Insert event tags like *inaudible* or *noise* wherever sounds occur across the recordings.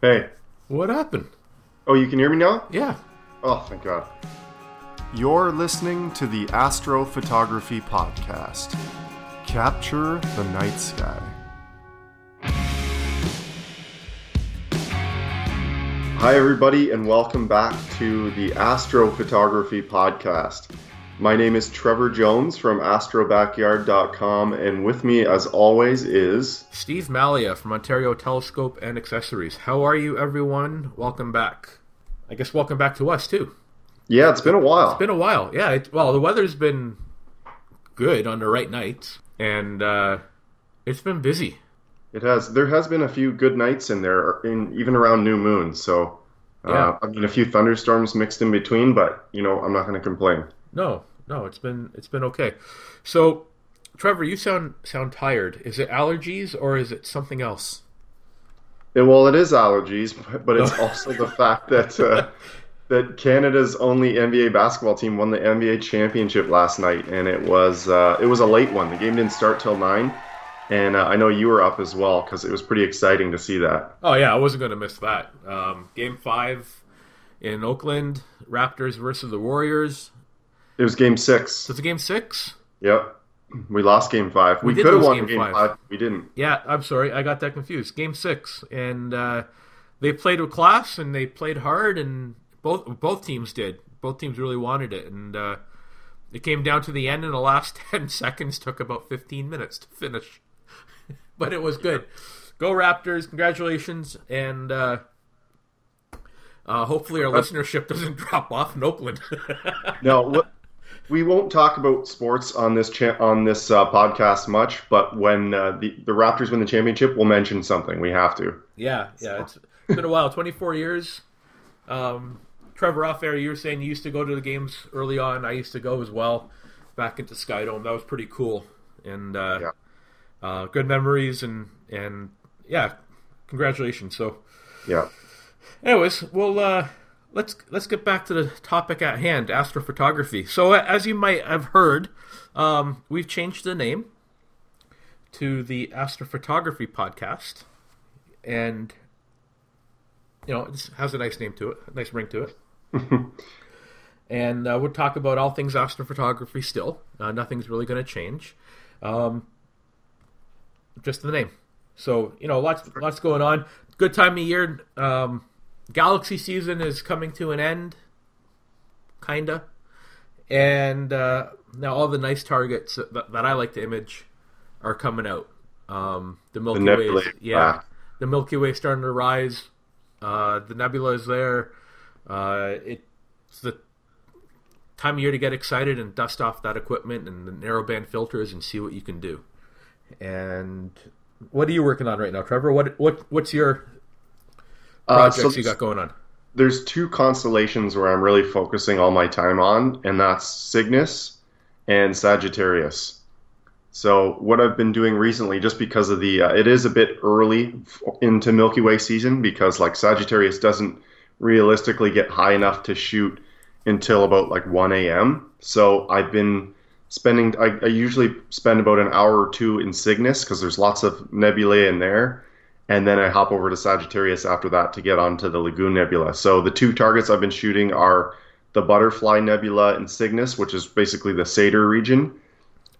Hey. What happened? Oh, you can hear me now? Yeah. Oh, thank God. You're listening to the Astrophotography Podcast. Capture the night sky. Hi, everybody, and welcome back to the Astrophotography Podcast. My name is Trevor Jones from astrobackyard.com, and with me, as always, is Steve Malia from Ontario Telescope and Accessories. How are you, everyone? Welcome back. I guess welcome back to us, too. Yeah, it's been a while. It's been a while. Yeah, it, well, the weather's been good on the right nights, and uh, it's been busy. It has. There has been a few good nights in there, in even around new moon. So, uh, yeah. I mean, a few thunderstorms mixed in between, but you know, I'm not going to complain. No, no, it's been it's been okay. So, Trevor, you sound sound tired. Is it allergies or is it something else? Yeah, well, it is allergies, but it's also the fact that uh, *laughs* that Canada's only NBA basketball team won the NBA championship last night, and it was uh, it was a late one. The game didn't start till nine, and uh, I know you were up as well because it was pretty exciting to see that. Oh yeah, I wasn't going to miss that. Um, game five in Oakland, Raptors versus the Warriors. It was game six. Was it game six? Yep. We lost game five. We, we could have won game, game five. five. We didn't. Yeah, I'm sorry. I got that confused. Game six. And uh, they played with class and they played hard, and both both teams did. Both teams really wanted it. And uh, it came down to the end, and the last *laughs* 10 seconds took about 15 minutes to finish. *laughs* but it was good. Go Raptors. Congratulations. And. Uh, uh, hopefully, our listenership doesn't *laughs* drop off in Oakland. no, what, we won't talk about sports on this cha- on this uh, podcast much, but when uh, the the Raptors win the championship, we'll mention something. We have to. Yeah, yeah. It's been a while. Twenty four years. Um, Trevor, off air, you were saying you used to go to the games early on. I used to go as well, back into Skydome. That was pretty cool, and uh, yeah. Uh, good memories, and and yeah, congratulations. So yeah. Anyways, we'll uh, let's let's get back to the topic at hand, astrophotography. So, as you might have heard, um, we've changed the name to the Astrophotography Podcast, and you know it has a nice name to it, a nice ring to it. *laughs* and uh, we'll talk about all things astrophotography. Still, uh, nothing's really going to change. Um, just the name. So you know, lots lots going on. Good time of year. Um, Galaxy season is coming to an end, kinda, and uh, now all the nice targets that, that, I like to image are coming out. Um, the Milky the Way, yeah, the Milky Way starting to rise. Uh, the nebula is there. Uh, it's the time of year to get excited and dust off that equipment and the narrowband filters and see what you can do. And what are you working on right now, Trevor? What what what's your projects uh, so you got going on? There's two constellations where I'm really focusing all my time on, and that's Cygnus and Sagittarius. So what I've been doing recently, just because of the, uh, it is a bit early into Milky Way season because like Sagittarius doesn't realistically get high enough to shoot until about like 1 a.m. So I've been spending, I, I usually spend about an hour or two in Cygnus because there's lots of nebulae in there and then I hop over to Sagittarius after that to get onto the Lagoon Nebula. So the two targets I've been shooting are the Butterfly Nebula in Cygnus, which is basically the Sadr region,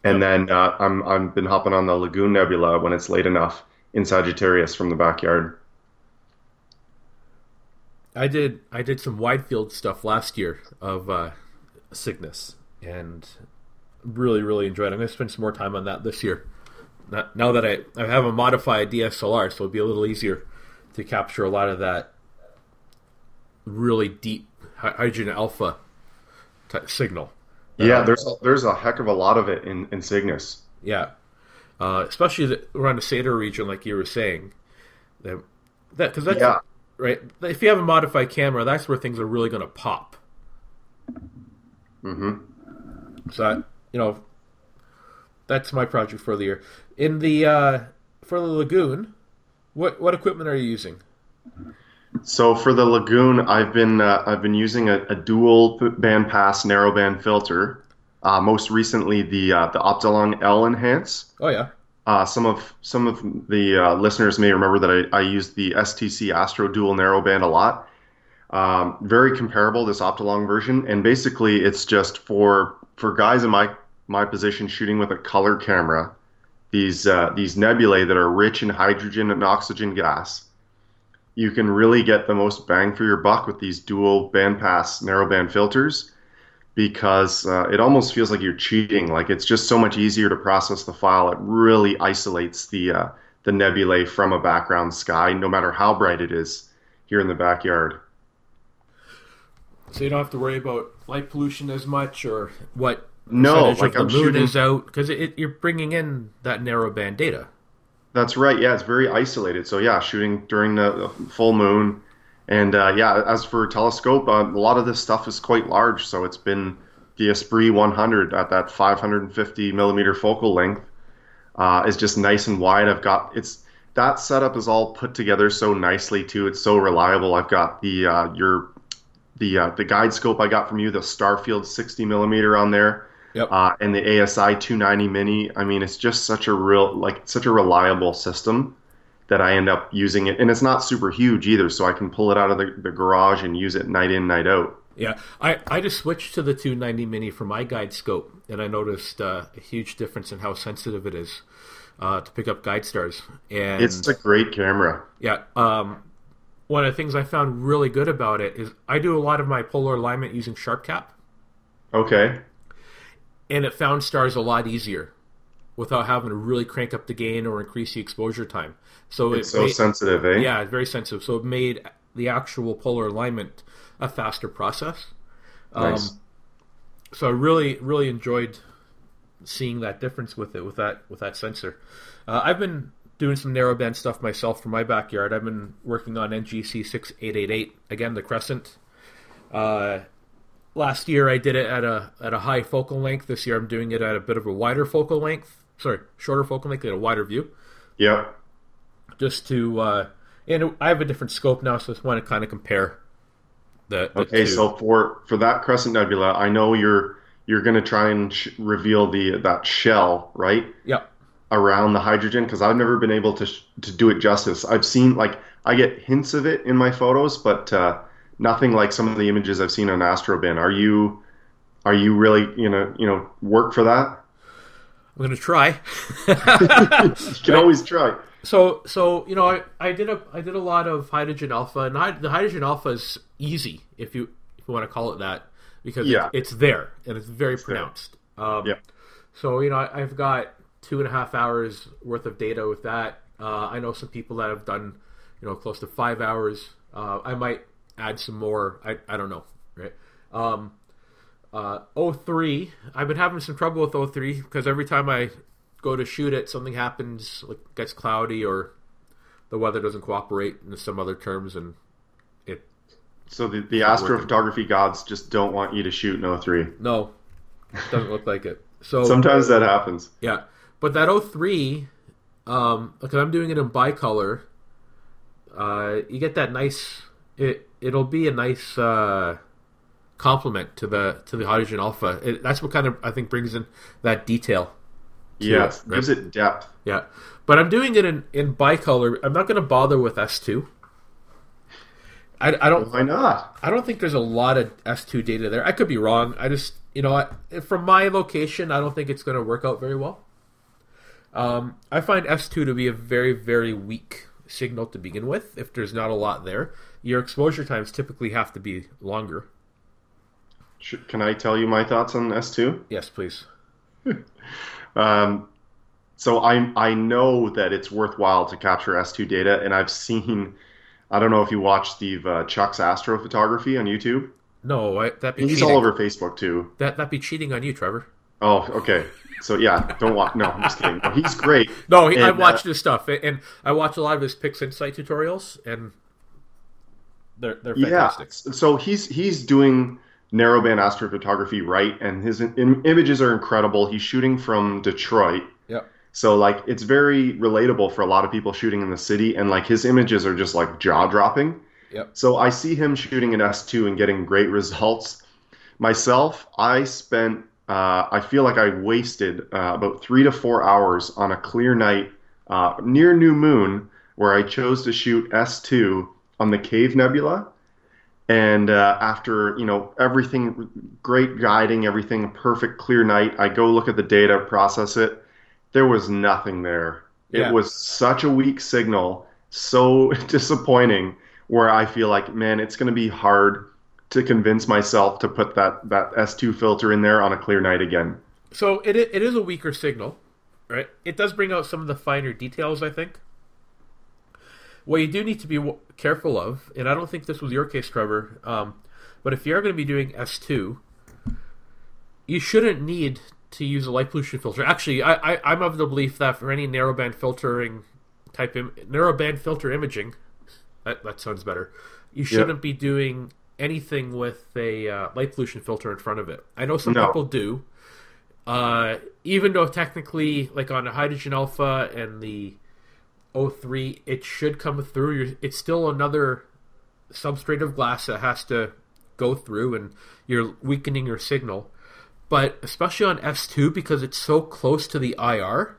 and then uh, I'm I've been hopping on the Lagoon Nebula when it's late enough in Sagittarius from the backyard. I did I did some wide field stuff last year of uh, Cygnus and really really enjoyed. it. I'm going to spend some more time on that this year now that I, I have a modified DSLR, so it'll be a little easier to capture a lot of that really deep hydrogen alpha signal. Yeah, there's a, there's a heck of a lot of it in, in Cygnus. Yeah, uh, especially the, around the Sadr region, like you were saying. That because that's yeah. right. If you have a modified camera, that's where things are really going to pop. Mm-hmm. So that, you know, that's my project for the year. In the uh, for the lagoon, what what equipment are you using? So for the lagoon, I've been uh, I've been using a, a, dual band pass narrowband filter. Uh, most recently, the uh, the Optolong L Enhance. Oh yeah. Uh, some of some of the uh, listeners may remember that I, I used the STC Astro Dual Narrowband a lot. Um, very comparable, this Optolong version, and basically it's just for for guys in my my position shooting with a color camera. These uh, these nebulae that are rich in hydrogen and oxygen gas. You can really get the most bang for your buck with these dual bandpass narrowband filters because uh, it almost feels like you're cheating. Like it's just so much easier to process the file. It really isolates the uh, the nebulae from a background sky, no matter how bright it is here in the backyard. So you don't have to worry about light pollution as much, or what No, like of I'm the moon shooting. is out because it, you're bringing in that narrowband data. That's right. Yeah, it's very isolated. So yeah, shooting during the, the full moon, and uh, yeah, as for telescope, uh, a lot of this stuff is quite large. So it's been the Esprit 100 at that 550 millimeter focal length uh, is just nice and wide. I've got it's that setup is all put together so nicely too. It's so reliable. I've got the uh, your the uh, the guide scope I got from you, the Starfield 60 millimeter on there Yep. uh, and the ASI 290 Mini. I mean, it's just such a real, like, such a reliable system that I end up using it. And it's not super huge either, so I can pull it out of the, the garage and use it night in, night out. Yeah, I, I just switched to the 290 mini for my guide scope, and I noticed uh, a huge difference in how sensitive it is uh, to pick up guide stars. And It's a great camera. yeah, um, one of the things I found really good about it is I do a lot of my polar alignment using SharpCap, Okay. And it found stars a lot easier without having to really crank up the gain or increase the exposure time. So It's it so made- sensitive, eh? Yeah, it's very sensitive. So it made the actual polar alignment a faster process. Nice. Um, so I really, really enjoyed seeing that difference with it, with that, with that sensor. Uh, I've been doing some narrowband stuff myself for my backyard. I've been working on NGC six eight eight eight again, the Crescent. Uh, last year I did it at a at a high focal length. This year I'm doing it at a bit of a wider focal length. Sorry, shorter focal length at a wider view Yeah. just to uh and I have a different scope now, so I just want to kind of compare the, the Okay, two. so for for that Crescent Nebula, I know you're you're gonna try and sh- reveal the that shell, right? yeah, around the hydrogen because I've never been able to sh- to do it justice. I've seen like I get hints of it in my photos, but uh, nothing like some of the images I've seen on Astrobin. Are you are you really you know you know work for that? I'm gonna try. *laughs* You can always try. so so you know I, I did a I did a lot of hydrogen alpha, and hy- the hydrogen alpha is easy if you if you want to call it that because Yeah. it's there and it's very there. pronounced. Um, Yeah. So you know I, I've got two and a half hours worth of data with that. Uh, I know some people that have done you know close to five hours. Uh, I might add some more. I, I don't know. Right. Um, uh, O3, I've been having some trouble with O3 because every time I go to shoot it, something happens, like gets cloudy or the weather doesn't cooperate in some other terms, and it So the, the astrophotography gods just don't want you to shoot no O3. no doesn't look like it. So Sometimes that happens. Yeah, but that O3, um, because I'm doing it in bicolor, uh, you get that nice. It it'll be a nice uh, complement to the to the hydrogen alpha. It, that's what kind of I think brings in that detail. Yeah, it, it gives it depth. Yeah, but I'm doing it in in bicolor. I'm not going to bother with S2. I, I don't Why not? I don't think there's a lot of S2 data there. I could be wrong. I just, you know, I, from my location, I don't think it's going to work out very well. Um, I find S2 to be a very, very weak signal to begin with. If there's not a lot there, your exposure times typically have to be longer. Can I tell you my thoughts on S2? Yes, please. *laughs* Um, so I I know that it's worthwhile to capture S2 data, and I've seen. I don't know if you watch Steve uh, Chuck's astrophotography on YouTube. No, I, that be He's cheating. all over Facebook too. That that be cheating on you, Trevor. Oh, okay. So yeah, don't watch. No, I'm just kidding. No, he's great. *laughs* No, he, And, I've watched uh, his stuff, and I watch a lot of his PixInsight tutorials, and they're they're Yeah. fantastic. So he's he's doing narrowband astrophotography right, and his im- images are incredible. He's shooting from Detroit. Yep. So like it's very relatable for a lot of people shooting in the city, and like his images are just like jaw dropping. Yep. So I see him shooting an S2 and getting great results. Myself, I spent uh, I feel like I wasted uh, about three to four hours on a clear night uh, near new moon where I chose to shoot S2 on the Cave Nebula. And uh, after you know everything, great guiding, everything perfect, clear night. I go look at the data, process it. There was nothing there. Yeah. It was such a weak signal, so *laughs* disappointing. Where I feel like, man, it's going to be hard to convince myself to put that that S2 filter in there on a clear night again. So it it is a weaker signal, right? It does bring out some of the finer details, I think. What you do need to be careful of, and I don't think this was your case, Trevor, um, but if you're going to be doing S2, you shouldn't need to use a light pollution filter. Actually, I, I, I'm of the belief that for any narrowband filtering type Im- narrowband filter imaging, that, that sounds better. You shouldn't be doing anything with a uh, light pollution filter in front of it. I know some No. people do. Uh, even though technically, like on the hydrogen alpha and the O3, it should come through. It's still another substrate of glass that has to go through, and you're weakening your signal. But especially on S2, because it's so close to the IR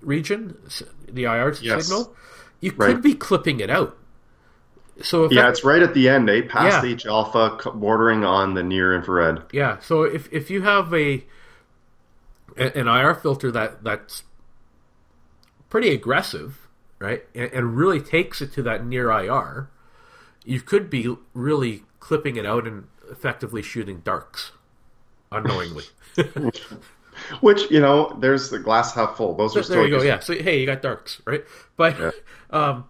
region, the IR Yes. signal, you could be clipping it out. So Yeah, that- it's right at the end, eh? Past Yeah. H alpha, bordering on the near infrared. Yeah, so if if you have a an IR filter that that's pretty aggressive, right, and, and really takes it to that near IR, you could be really clipping it out and effectively shooting darks unknowingly. *laughs* Which you know, there's the glass half full. Those are still there you go. Yeah. So hey, you got darks, right? But Yeah. *laughs* um,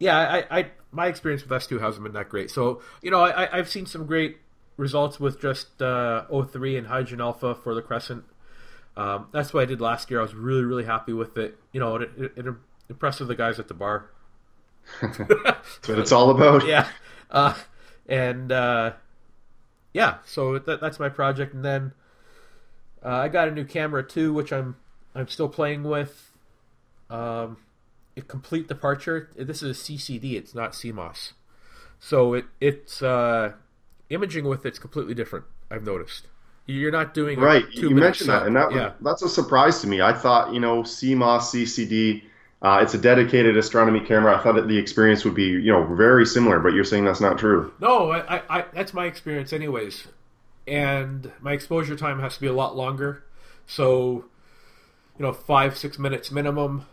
yeah, I, I my experience with S two hasn't been that great. So you know, I, I've seen some great results with just uh, O3 and Hydrogen Alpha for the Crescent. Um, that's what I did last year. I was really really happy with it. You know, it, it, it impressed the guys at the bar. That's what it's all about. yeah, uh, and uh, yeah, so that, that's my project. And then uh, I got a new camera too, which I'm I'm still playing with. Um, a complete departure. This is a CCD. It's not CMOS, so it it's uh, imaging with it's completely different. I've noticed. You're not doing a Right, you mentioned that, and that yeah. that's a surprise to me. I thought, you know, CMOS, CCD, uh, it's a dedicated astronomy camera. I thought that the experience would be, you know, very similar, but you're saying that's not true. No, I, I, I that's my experience, anyways. And my exposure time has to be a lot longer. So, you know, five six minutes minimum,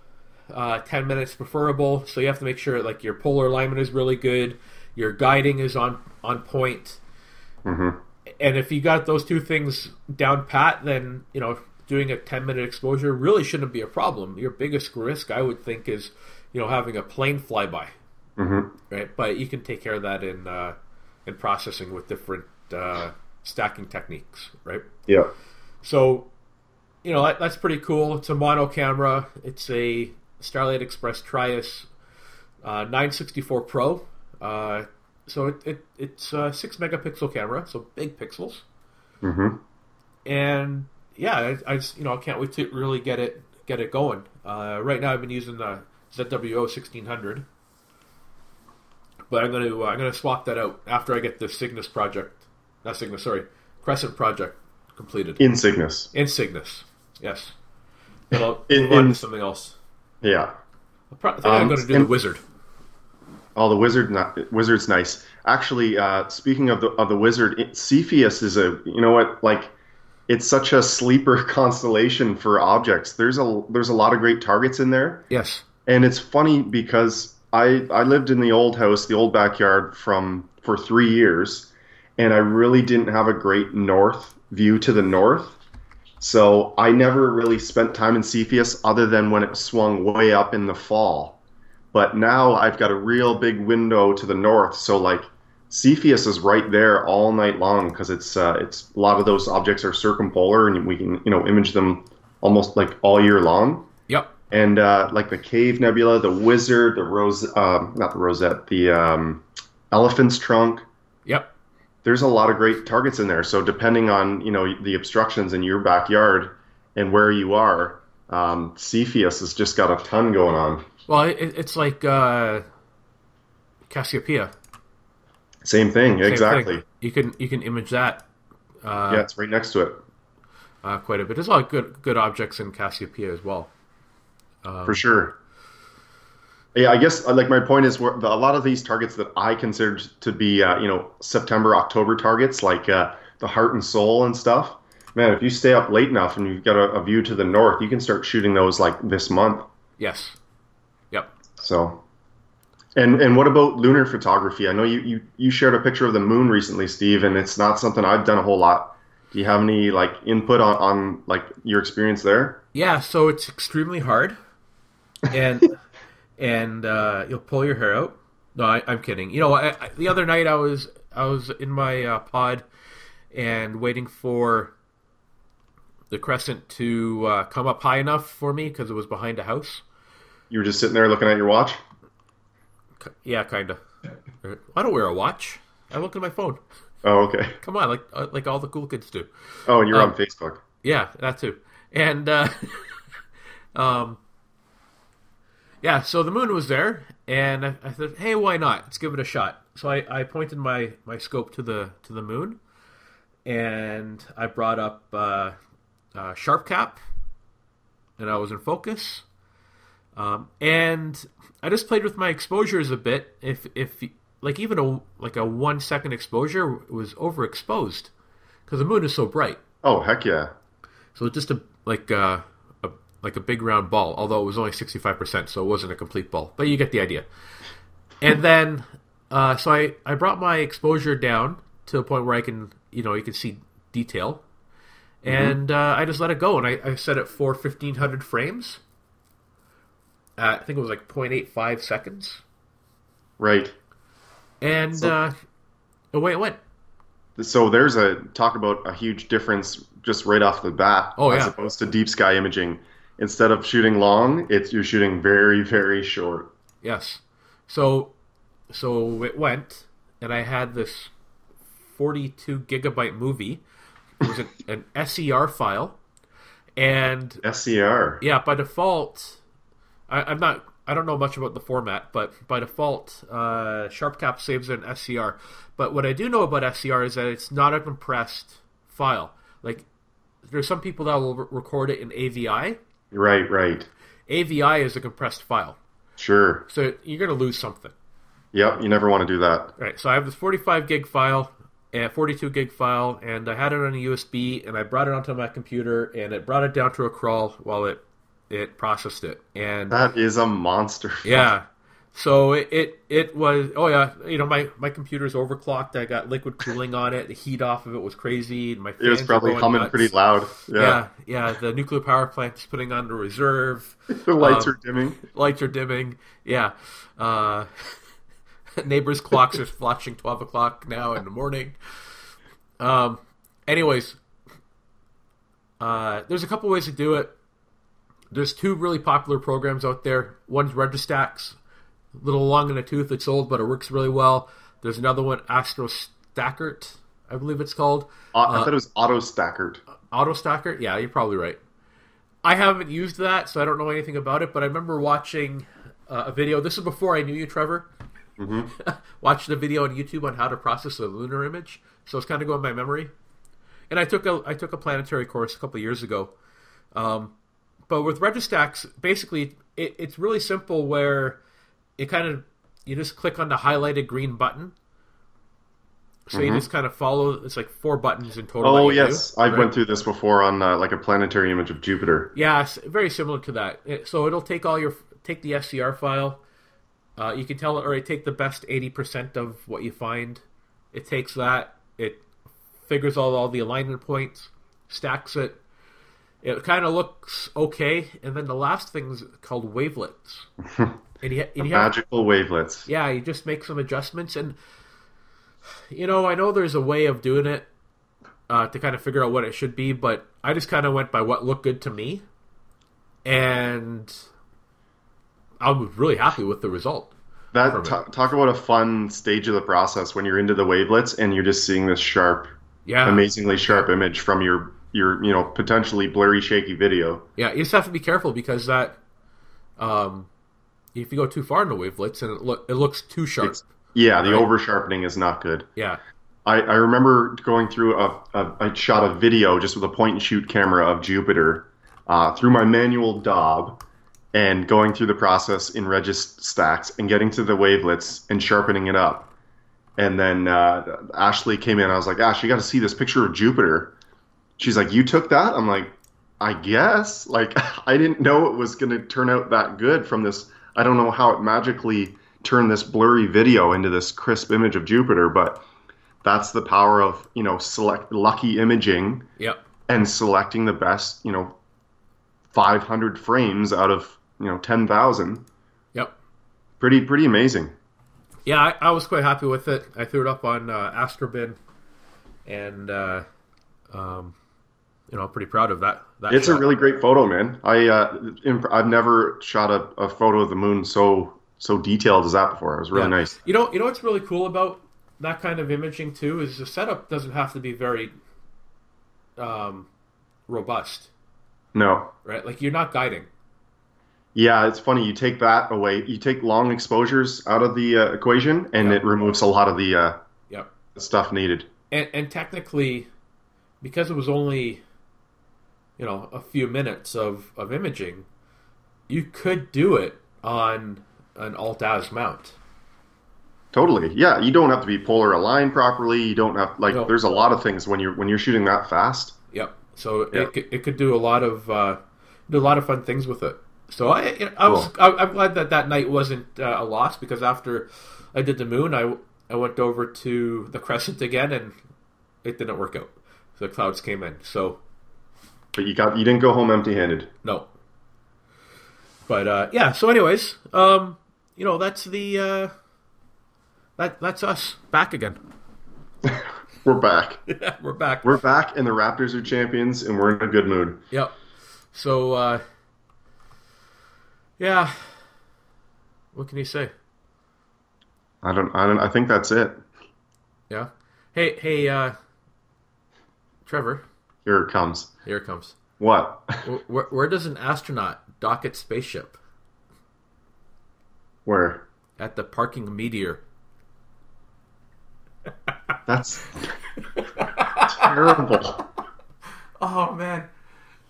uh, ten minutes preferable. So you have to make sure like your polar alignment is really good, your guiding is on on point. hmm And if you got those two things down pat, then you know doing a ten minute exposure really shouldn't be a problem. Your biggest risk, I would think, is you know having a plane flyby hmm right? But you can take care of that in uh, in processing with different uh, stacking techniques, right? Yeah. So, you know, that, that's pretty cool. It's a mono camera. It's a Starlight Express Trius uh, 964 Pro. Uh, so it, it it's a six megapixel camera, so big pixels. hmm And yeah, I, I just, you know I can't wait to really get it get it going. Uh, right now, I've been using the ZWO 1600, but I'm gonna uh, I'm gonna swap that out after I get the Cygnus project, not Cygnus, sorry, Crescent project completed. In Cygnus. In Cygnus, yes. *laughs* Then I'll In- move on in- to something else. Yeah. I think I'm Um, going to do and- the Wizard. Oh, the wizard, not, wizard's nice. Actually, uh, speaking of the of the wizard, it, Cepheus is a you know what like it's such a sleeper *laughs* constellation for objects. There's a there's a lot of great targets in there, Yes. and it's funny because I I lived in the old house, the old backyard from for three years, and I really didn't have a great north view to the north. So I never really spent time in Cepheus other than when it swung way up in the fall. But now I've got a real big window to the north, so like Cepheus is right there all night long because it's uh, it's a lot of those objects are circumpolar and we can you know image them almost like all year long. Yep. And uh, like the Cave Nebula, the Wizard, the Rose, um, not the Rosette, the um, Elephant's Trunk. Yep. There's a lot of great targets in there. So depending on you know the obstructions in your backyard and where you are, um, Cepheus has just got a ton going on. Well, it, it's like uh, Cassiopeia. Same thing, Same exactly. thing. You can you can image that. Uh, Yeah, it's right next to it. uh, quite a bit. There's a lot of good good objects in Cassiopeia as well. For sure. Yeah, I guess uh, like my point is, where a lot of these targets that I considered to be, uh, you know, September, October targets, like uh, the Heart and Soul and stuff. Man, if you stay up late enough and you've got a, a view to the north, you can start shooting those like this month. Yes. Yep. So, and and what about lunar photography? I know you, you you shared a picture of the moon recently, Steve, and it's not something I've done a whole lot. Do you have any like input on, on like your experience there? Yeah, so it's extremely hard, and *laughs* and uh, you'll pull your hair out. No, I, I'm kidding. You know, I, I, the other night I was I was in my uh, pod and waiting for the crescent to uh, come up high enough for me because it was behind a house. You were just sitting there looking at your watch. Yeah, kind of. *laughs* I don't wear a watch. I look at my phone. Oh, okay. *laughs* Come on, like uh, like all the cool kids do. Oh, and you're Um, on Facebook. Yeah, that too. And uh, *laughs* um, yeah, so the moon was there, and I, I thought, hey, why not? Let's give it a shot. So I, I pointed my, my scope to the to the moon, and I brought up uh, uh, SharpCap, and I was in focus. Um, and I just played with my exposures a bit. If if like even a like a one second exposure was overexposed because the moon is so bright. Oh, heck yeah. So just a like uh, like a big round ball, although it was only sixty five percent, so it wasn't a complete ball. But you get the idea. And then, uh, so I I brought my exposure down to a point where I can you know you can see detail, and uh, I just let it go, and I, I set it for fifteen hundred frames. Uh, I think it was like 0.85 seconds, Right. and So- uh, away it went. So there's a talk about a huge difference just right off the bat Oh, as yeah. opposed to deep sky imaging. Instead of shooting long, it's you're shooting very, very short. Yes. So so it went and I had this 42 gigabyte movie. It was *laughs* an, an SER file and SCR. yeah, by default I, I'm not I don't know much about the format, but by default, uh, SharpCap saves it in SCR. But what I do know about SCR is that it's not a compressed file. Like, there's some people that will re- record it in AVI. Right, right. AVI is a compressed file, Sure. so you're going to lose something. Yep, you never want to do that. Right, so I have this 45 gig file, and 42 gig file, and I had it on a USB, and I brought it onto my computer, and it brought it down to a crawl while it it processed it, and That is a monster. yeah, so it, it it was oh yeah, you know my my computer's overclocked. I got liquid cooling on it. The heat off of it was crazy. And my It was probably humming nuts. pretty loud. Yeah. Yeah. yeah, The nuclear power plant is putting on the reserve. *laughs* The lights Um, are dimming. lights are dimming. Yeah. Uh, *laughs* neighbors' clocks are flashing 12 o'clock now in the morning. Um, anyways, uh, there's a couple ways to do it. There's two really popular programs out there. One's Registax, a little long in the tooth. It's old, but it works really well. There's another one, Astro Stackert, I believe it's called. Uh, I thought it was AutoStakkert. Auto Stacker? Yeah, you're probably right. I haven't used that, so I don't know anything about it, but I remember watching uh, a video. This is before I knew you, Trevor. Mm-hmm. *laughs* Watched a video on YouTube on how to process a lunar image, so it's kind of going by memory. And I took a I took a planetary course a couple of years ago. Um, but with Registax, basically, it, it's really simple. Where it kind of you just click on the highlighted green button. So you just kind of follow. It's like four buttons in total. Mm-hmm. Oh you do, yes, I right? went through this before on uh, like a planetary image of Jupiter. Yeah, it's very similar to that. It- so it'll take all your take the SCR file. Uh, you can tell it, or it take the best eighty percent of what you find. It takes that. It figures out all the alignment points, stacks it. It kind of looks okay, and then the last thing is called wavelets. *laughs* and you, and have, Magical wavelets. yeah, you just make some adjustments, and you know, I know there's a way of doing it uh, to kind of figure out what it should be, but I just kind of went by what looked good to me, and I was really happy with the result. That ta- talk about a fun stage of the process when you're into the wavelets and you're just seeing this sharp, Yeah, amazingly sharp image from your your you know potentially blurry, shaky video. yeah. You just have to be careful because that, um, if you go too far in the wavelets and it look it looks too sharp. It's- Yeah, the Right. over sharpening is not good. yeah, I, I remember going through a, a I shot a video just with a point and shoot camera of Jupiter uh, through my manual Dob and going through the process in Registax and getting to the wavelets and sharpening it up. And then uh, Ashley came in. I was like, Ash, you got to see this picture of Jupiter. She's like, you took that? I'm like, I guess. Like, *laughs* I didn't know it was going to turn out that good from this. I don't know how it magically turned this blurry video into this crisp image of Jupiter, but that's the power of you know select lucky imaging Yep. and selecting the best you know 500 frames out of you know 10,000. Yep. Pretty pretty amazing. Yeah, I, I was quite happy with it. I threw it up on uh, Astrobin, and uh, um, you know, I'm pretty proud of that. that It's a really great photo, man. I uh, imp- I've never shot a, a photo of the moon so so detailed as that before. It was really Yeah. nice. You know, you know what's really cool about that kind of imaging too is the setup doesn't have to be very um, robust, No. right? Like you're not guiding. Yeah, it's funny. You take that away. You take long exposures out of the uh, equation, and Yeah. it removes a lot of the uh, Yep. stuff needed. And and technically, because it was only, you know, a few minutes of of imaging, you could do it on an alt-az mount. Totally. Yeah, you don't have to be polar aligned properly. You don't have like. No. There's a lot of things when you're when you're shooting that fast. Yep. So Yeah. it, could- it could do a lot of uh, do a lot of fun things with it. So I you know, I was I, I'm glad that that night wasn't uh, a loss because after I did the moon, I I went over to the *laughs* crescent again and it didn't work out. The clouds came in. So But you got you didn't go home empty-handed. no. But uh, yeah. So anyways, um, you know that's the uh, that that's us back again. *laughs* We're back. *laughs* yeah, We're back. We're back, and the Raptors are champions, and we're in a good mood. Yep. So, uh, yeah. What can you say? I don't. I don't. I think that's it. Yeah. Hey, hey, uh, Trevor. Here it comes. Here it comes. What? Where, where, does an astronaut dock its spaceship? Where? At the parking meteor. That's terrible. Oh man.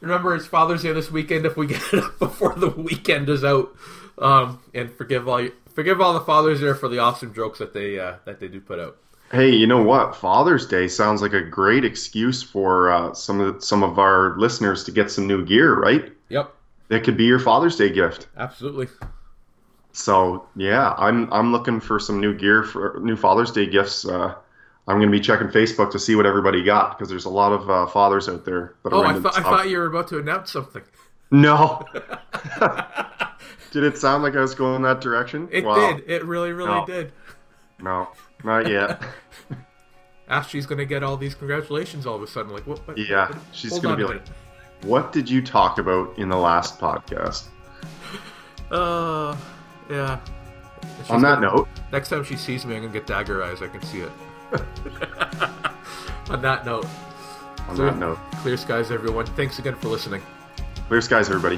Remember it's Father's Day this weekend if we get it up before the weekend is out. Um, and forgive all you, forgive all the fathers there for the awesome jokes that they uh, that they do put out. Hey, you know what? Father's Day sounds like a great excuse for uh, some of the, some of our listeners to get some new gear, right? Yep. It could be your Father's Day gift. Absolutely. So yeah, I'm I'm looking for some new gear for new Father's Day gifts. Uh, I'm going to be checking Facebook to see what everybody got because there's a lot of uh, fathers out there that are Oh, I into thought I thought you were about to announce something. No. *laughs* *laughs* did it sound like I was going that direction? It Wow. did. It really, really No. did. No, not yet. *laughs* Ashley's gonna get all these congratulations all of a sudden. Like, what? what Yeah, what- she's gonna be like, minute. "What did you talk about in the last podcast?" uh, yeah. She's On that gonna- note, next time she sees me, I'm gonna get dagger eyes. I can see it. *laughs* On that note, on clear, that note, clear skies, everyone. Thanks again for listening. clear skies, everybody.